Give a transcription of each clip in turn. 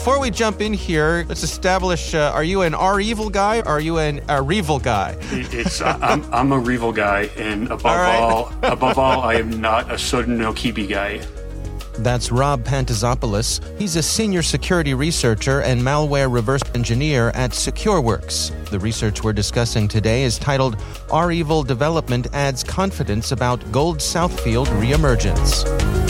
Before we jump in here, let's establish: uh, Are you an R evil guy? Or are you an a Revil guy? It's uh, I'm, I'm a Revil guy, and above all, right. all, above all, I am not a Sodinokibi guy. That's Rob Pantazopoulos. He's a senior security researcher and malware reverse engineer at SecureWorks. The research we're discussing today is titled "R Evil Development Adds Confidence About Gold Southfield Reemergence.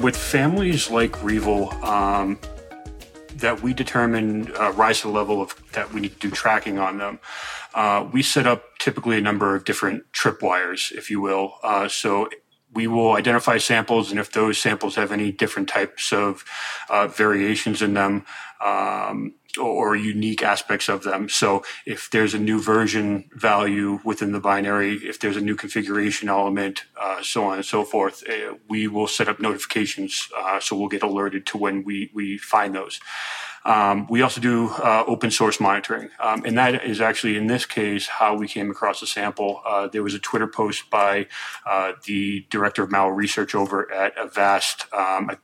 With families like Revil, um, that we determine uh, rise to the level of that we need to do tracking on them. Uh, we set up typically a number of different tripwires, if you will. Uh, so we will identify samples, and if those samples have any different types of uh, variations in them, um, or unique aspects of them. So if there's a new version value within the binary, if there's a new configuration element, uh, so on and so forth, uh, we will set up notifications. Uh, so we'll get alerted to when we, we find those. Um, we also do uh, open source monitoring. Um, and that is actually, in this case, how we came across the sample. Uh, there was a Twitter post by uh, the director of malware research over at Avast. Um,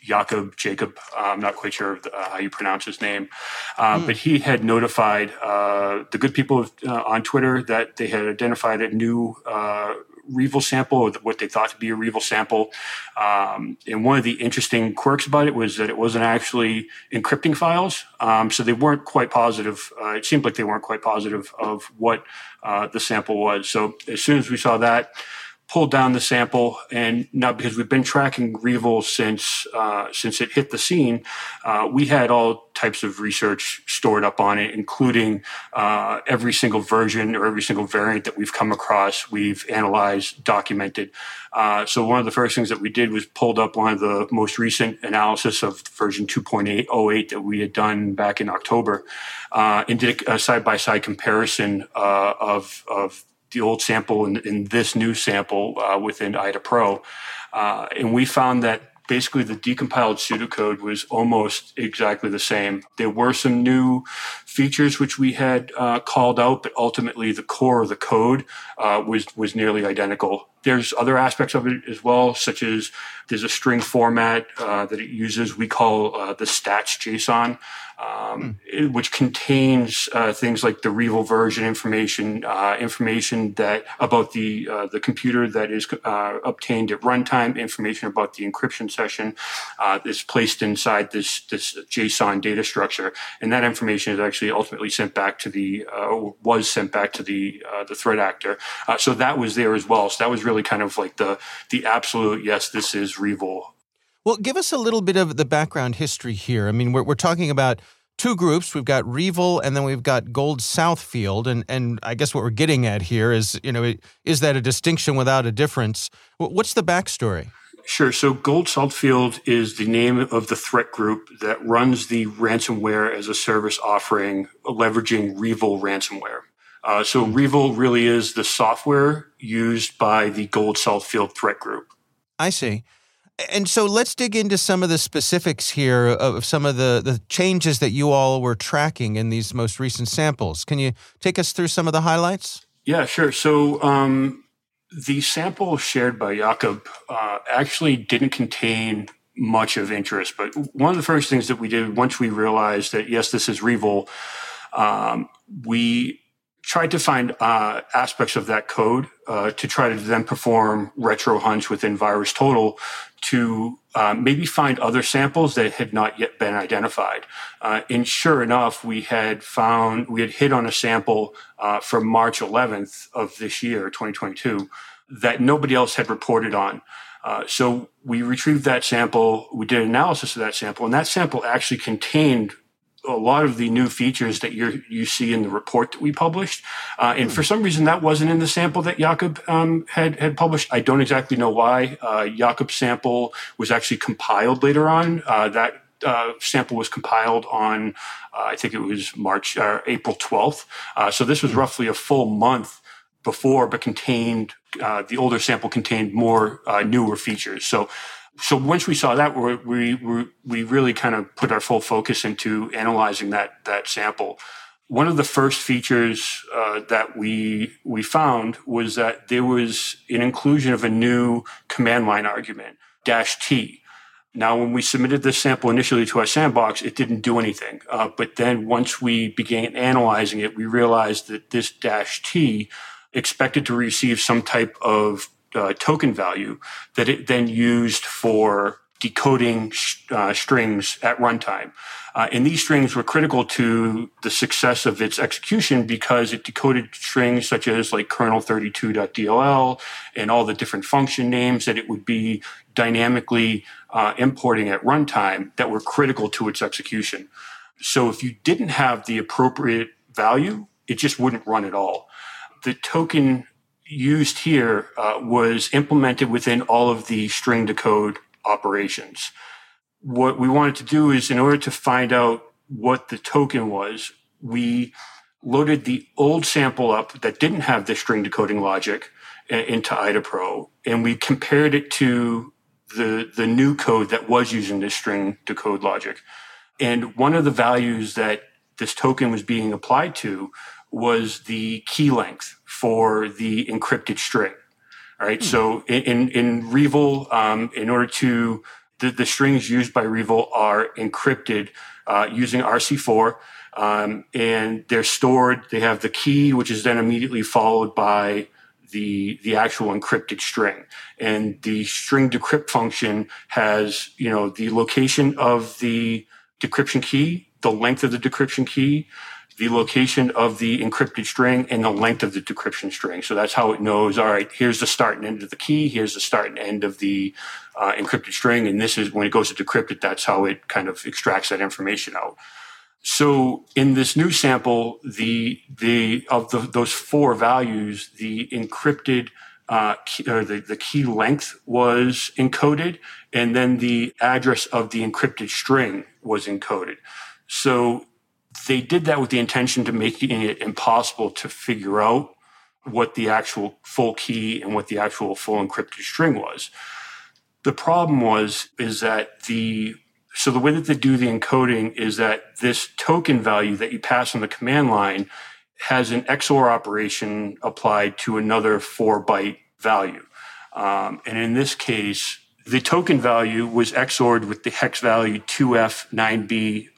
Jakob Jacob. Uh, I'm not quite sure uh, how you pronounce his name, Hmm. but he had notified uh, the good people uh, on Twitter that they had identified a new uh, Revil sample, or what they thought to be a Revil sample. Um, and one of the interesting quirks about it was that it wasn't actually encrypting files, um, so they weren't quite positive. Uh, it seemed like they weren't quite positive of what uh, the sample was. So as soon as we saw that pulled down the sample, and now because we've been tracking Revil since uh, since it hit the scene, uh, we had all types of research stored up on it, including uh, every single version or every single variant that we've come across. We've analyzed, documented. Uh, so one of the first things that we did was pulled up one of the most recent analysis of version 2.808 that we had done back in October, uh, and did a side by side comparison uh, of of the old sample and, and this new sample uh, within IDA Pro. Uh, and we found that basically the decompiled pseudocode was almost exactly the same. There were some new features which we had uh, called out, but ultimately the core of the code uh, was was nearly identical. There's other aspects of it as well, such as there's a string format uh, that it uses. We call uh, the stats JSON, um, mm. which contains uh, things like the REvil version information, uh, information that about the uh, the computer that is uh, obtained at runtime, information about the encryption session uh, is placed inside this this JSON data structure, and that information is actually ultimately sent back to the uh, was sent back to the the threat actor. so that was there as well. So that was really kind of like the the absolute yes, this is REvil well, give us a little bit of the background history here. I mean, we're, we're talking about two groups. We've got REvil and then we've got Gold Southfield. And, and I guess what we're getting at here is, you know, is that a distinction without a difference? What's the backstory? Sure. So Gold Southfield is the name of the threat group that runs the ransomware as a service offering, leveraging REvil ransomware. Uh, so REvil really is the software used by the Gold Southfield threat group. I see. And so let's dig into some of the specifics here of some of the, the changes that you all were tracking in these most recent samples. Can you take us through some of the highlights? Yeah, sure. So um, the sample shared by Jakob uh, actually didn't contain much of interest, but one of the first things that we did once we realized that, yes, this is REvil, um, we tried to find uh, aspects of that code uh, to try to then perform retro hunts within VirusTotal to uh, maybe find other samples that had not yet been identified. Uh, and sure enough, we had found, we had hit on a sample uh, from March 11th of this year, 2022, that nobody else had reported on. Uh, so we retrieved that sample, we did analysis of that sample, and that sample actually contained a lot of the new features that you you see in the report that we published. Uh, and for some reason, that wasn't in the sample that Jakob um, had had published. I don't exactly know why. Uh, Jakob's sample was actually compiled later on. Uh, that uh, sample was compiled on, uh, I think it was March or uh, April 12th. Uh, so this was roughly a full month before, but contained the older sample contained more newer features. So so once we saw that, we we we really kind of put our full focus into analyzing that that sample. One of the first features uh, that we we found was that there was an inclusion of a new command line argument dash t. Now, when we submitted this sample initially to our sandbox, it didn't do anything. Uh, but then once we began analyzing it, we realized that this dash t expected to receive some type of uh, token value that it then used for decoding uh, strings at runtime. Uh, and these strings were critical to the success of its execution because it decoded strings such as like kernel32.dll and all the different function names that it would be dynamically uh, importing at runtime that were critical to its execution. So if you didn't have the appropriate value, it just wouldn't run at all. The token used here uh, was implemented within all of the string decode operations. What we wanted to do is in order to find out what the token was, we loaded the old sample up that didn't have the string decoding logic uh, into IDA Pro, and we compared it to the, the new code that was using this string decode logic. And one of the values that this token was being applied to was the key length for the encrypted string. All right. Hmm. So in, in REvil, um, in order to, the, the strings used by REvil are encrypted uh, using RC4. Um, and they're stored, they have the key, which is then immediately followed by the, the actual encrypted string. And the string decrypt function has, you know, the location of the decryption key, the length of the decryption key, the location of the encrypted string and the length of the decryption string. So that's how it knows, all right, here's the start and end of the key, here's the start and end of the uh, encrypted string. And this is when it goes to decrypt it, that's how it kind of extracts that information out. So in this new sample, the, the, of the, those four values, the encrypted uh, key, or the, the key length was encoded, and then the address of the encrypted string was encoded. So they did that with the intention to making it impossible to figure out what the actual full key and what the actual full encrypted string was. The problem was is that the So the way that they do the encoding is that this token value that you pass on the command line has an XOR operation applied to another four byte value. Um, and in this case, the token value was XORed with the hex value 2F9B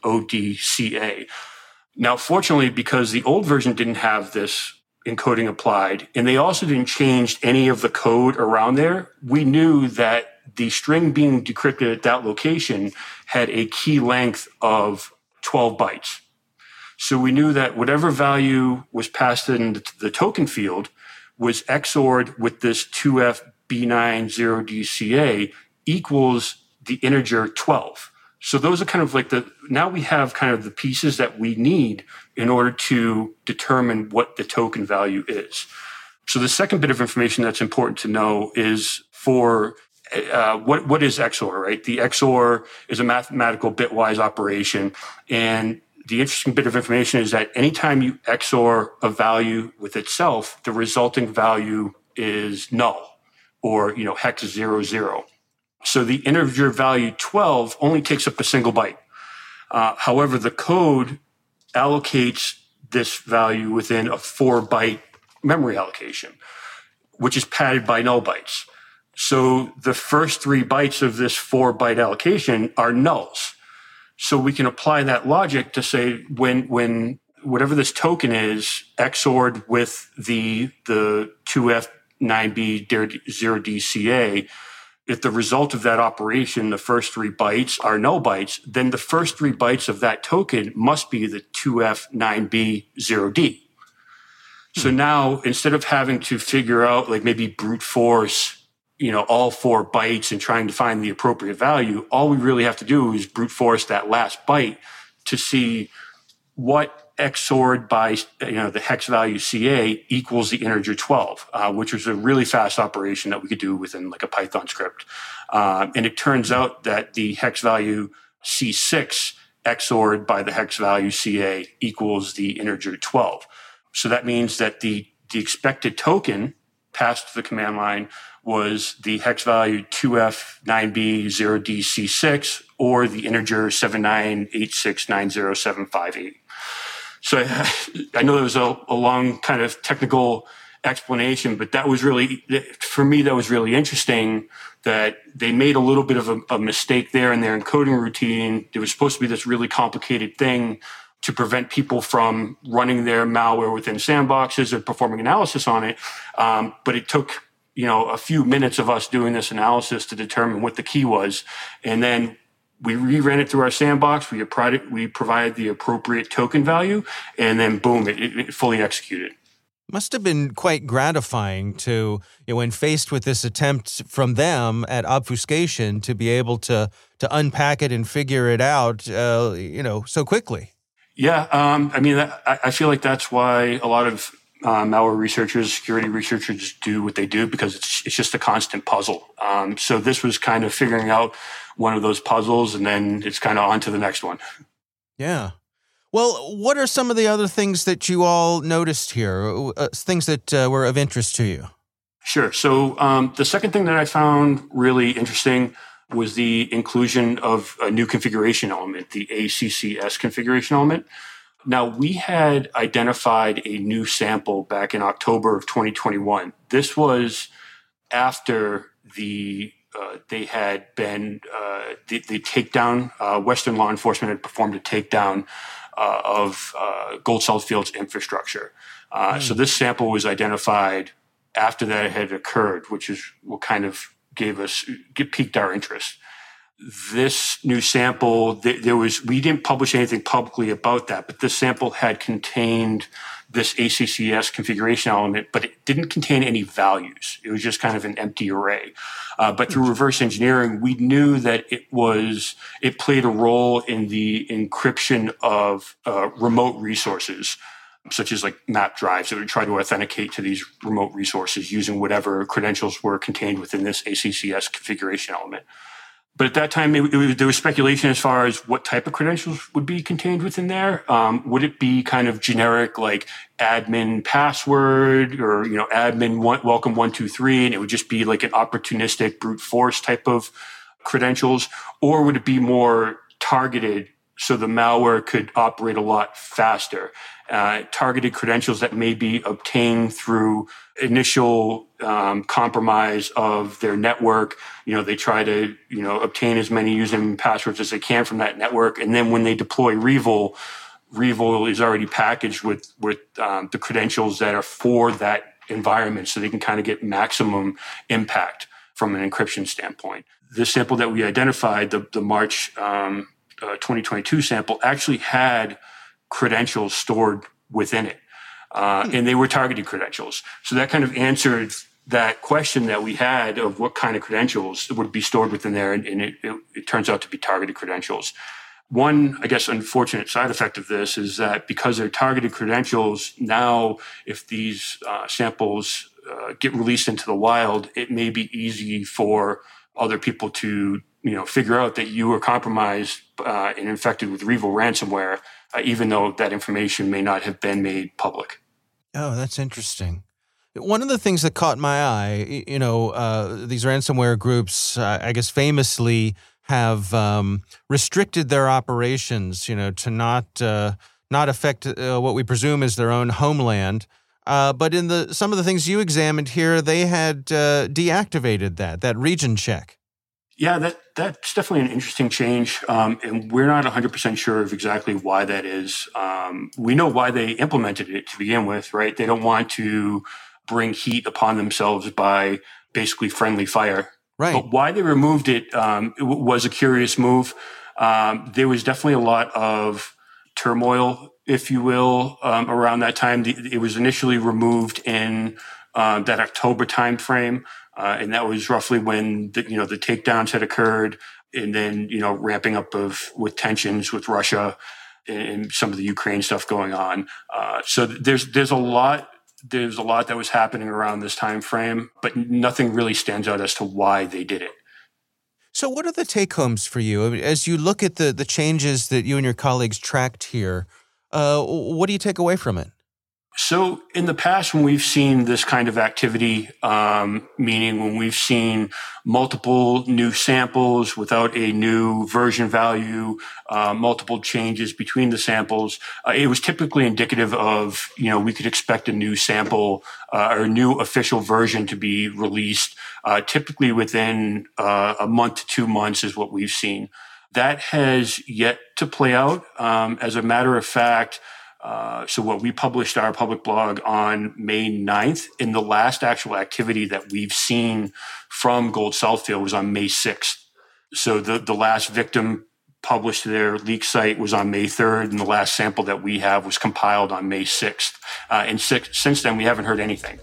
Now, fortunately, because the old version didn't have this encoding applied, and they also didn't change any of the code around there, we knew that the string being decrypted at that location had a key length of 12 bytes. So we knew that whatever value was passed in the token field was XORed with this 2FB90DCA equals the integer 12. So those are kind of like the, now we have kind of the pieces that we need in order to determine what the token value is. So the second bit of information that's important to know is for uh, what what is XOR, right? The XOR is a mathematical bitwise operation, and the interesting bit of information is that anytime you XOR a value with itself, the resulting value is null, or you know hex zero zero. So the integer value twelve only takes up a single byte. Uh, however, the code allocates this value within a four byte memory allocation, which is padded by null bytes. So the first three bytes of this four byte allocation are nulls. So we can apply that logic to say when, when whatever this token is XORed with the, the 2F9B0DCA, if the result of that operation, the first three bytes are null bytes, then the first three bytes of that token must be the 2F9B0D. So hmm. now instead of having to figure out like maybe brute force you know all four bytes and trying to find the appropriate value all we really have to do is brute force that last byte to see what XORed by you know the hex value CA equals the integer 12, uh, which was a really fast operation that we could do within like a Python script. Uh, and it turns out that the hex value C6 XORed by the hex value CA equals the integer 12. So that means that the the expected token passed to the command line was the hex value 2F9B0DC6 or the integer 798690758. So I, I know there was a, a, long kind of technical explanation, but that was really, for me, that was really interesting that they made a little bit of a, a mistake there in their encoding routine. It was supposed to be this really complicated thing to prevent people from running their malware within sandboxes or performing analysis on it. Um, but it took you know a few minutes of us doing this analysis to determine what the key was, and then we reran it through our sandbox. We provided we provided the appropriate token value, and then boom, it, it fully executed. Must have been quite gratifying to, you know, when faced with this attempt from them at obfuscation, to be able to to unpack it and figure it out, uh, you know, so quickly. Yeah, um, I mean, I, I feel like that's why a lot of uh, malware researchers, security researchers do what they do because it's it's just a constant puzzle. Um, so this was kind of figuring out one of those puzzles, and then it's kind of on to the next one. Yeah. Well, what are some of the other things that you all noticed here? Uh, things that uh, were of interest to you? Sure. So um, the second thing that I found really interesting was the inclusion of a new configuration element, the ACCS configuration element. Now, we had identified a new sample back in October of 2021. This was after the uh, they had been uh, the, the, takedown. Uh, Western law enforcement had performed a takedown uh, of uh, Gold Southfield's infrastructure. Mm. So this sample was identified after that had occurred, which is what kind of gave us piqued our interest this new sample, there was, we didn't publish anything publicly about that, but this sample had contained this ACCS configuration element, but it didn't contain any values. It was just kind of an empty array. Uh, but through reverse engineering, we knew that it was, it played a role in the encryption of uh, remote resources such as like map drives that would try to authenticate to these remote resources using whatever credentials were contained within this ACCS configuration element. But at that time, it, it, there was speculation as far as what type of credentials would be contained within there. Um, would it be kind of generic, like admin password or you know admin one, welcome one two three, and it would just be like an opportunistic brute force type of credentials, or would it be more targeted so the malware could operate a lot faster. Uh, targeted credentials that may be obtained through initial um, compromise of their network. You know, they try to you know obtain as many username and passwords as they can from that network, and then when they deploy REvil, REvil is already packaged with with um, the credentials that are for that environment, so they can kind of get maximum impact from an encryption standpoint. The sample that we identified, the the March um, uh, 2022 sample actually had credentials stored within it. Uh, hmm. and they were targeted credentials. So that kind of answered that question that we had of what kind of credentials would be stored within there. And, and it, it, it, turns out to be targeted credentials. One, I guess, unfortunate side effect of this is that because they're targeted credentials, now if these uh, samples uh, get released into the wild, it may be easy for other people to you know figure out that you were compromised uh, and infected with REvil ransomware, uh, even though that information may not have been made public. Oh, that's interesting. One of the things that caught my eye, you know, uh, these ransomware groups, uh, I guess, famously have um, restricted their operations, you know, to not uh, not affect uh, what we presume is their own homeland. but in the some of the things you examined here, they had deactivated that that region check. Yeah, that that's definitely an interesting change, um, and we're not 100 percent sure of exactly why that is. Um, we know why they implemented it to begin with, right? They don't want to bring heat upon themselves by basically friendly fire. Right. But why they removed it, um, it was a curious move. Um, there was definitely a lot of turmoil, if you will, um, around that time. It was initially removed in uh, that October timeframe. Uh, and that was roughly when the, you know the takedowns had occurred, and then you know ramping up of with tensions with Russia and some of the Ukraine stuff going on. Uh, so there's there's a lot there's a lot that was happening around this time frame, but nothing really stands out as to why they did it. So, what are the take homes for you as you look at the the changes that you and your colleagues tracked here? Uh, what do you take away from it? So, in the past, when we've seen this kind of activity, um, meaning when we've seen multiple new samples without a new version value, uh, multiple changes between the samples, uh, it was typically indicative of, you know, we could expect a new sample uh, or a new official version to be released, uh, typically within uh, a month to two months, is what we've seen. That has yet to play out. Um, as a matter of fact, uh, so what we published our public blog on May 9th, in the last actual activity that we've seen from Gold Southfield was on May 6th. So the, the last victim published their leak site was on May 3rd, and the last sample that we have was compiled on May 6th. Uh, and six, since then, we haven't heard anything.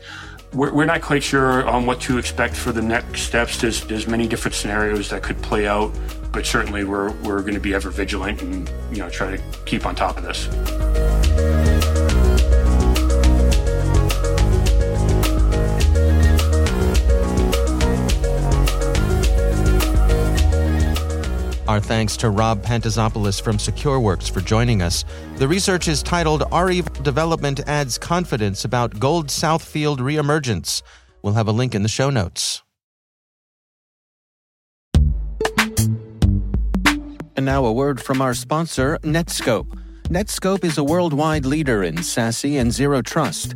We're, we're not quite sure on what to expect for the next steps. There's, there's many different scenarios that could play out, but certainly we're, we're going to be ever vigilant and you know try to keep on top of this. Our thanks to Rob Pantazopoulos from SecureWorks for joining us. The research is titled REvil Development Adds Confidence About Gold Southfield Reemergence. We'll have a link in the show notes. And now a word from our sponsor, Netskope. Netskope is a worldwide leader in SASE and Zero Trust.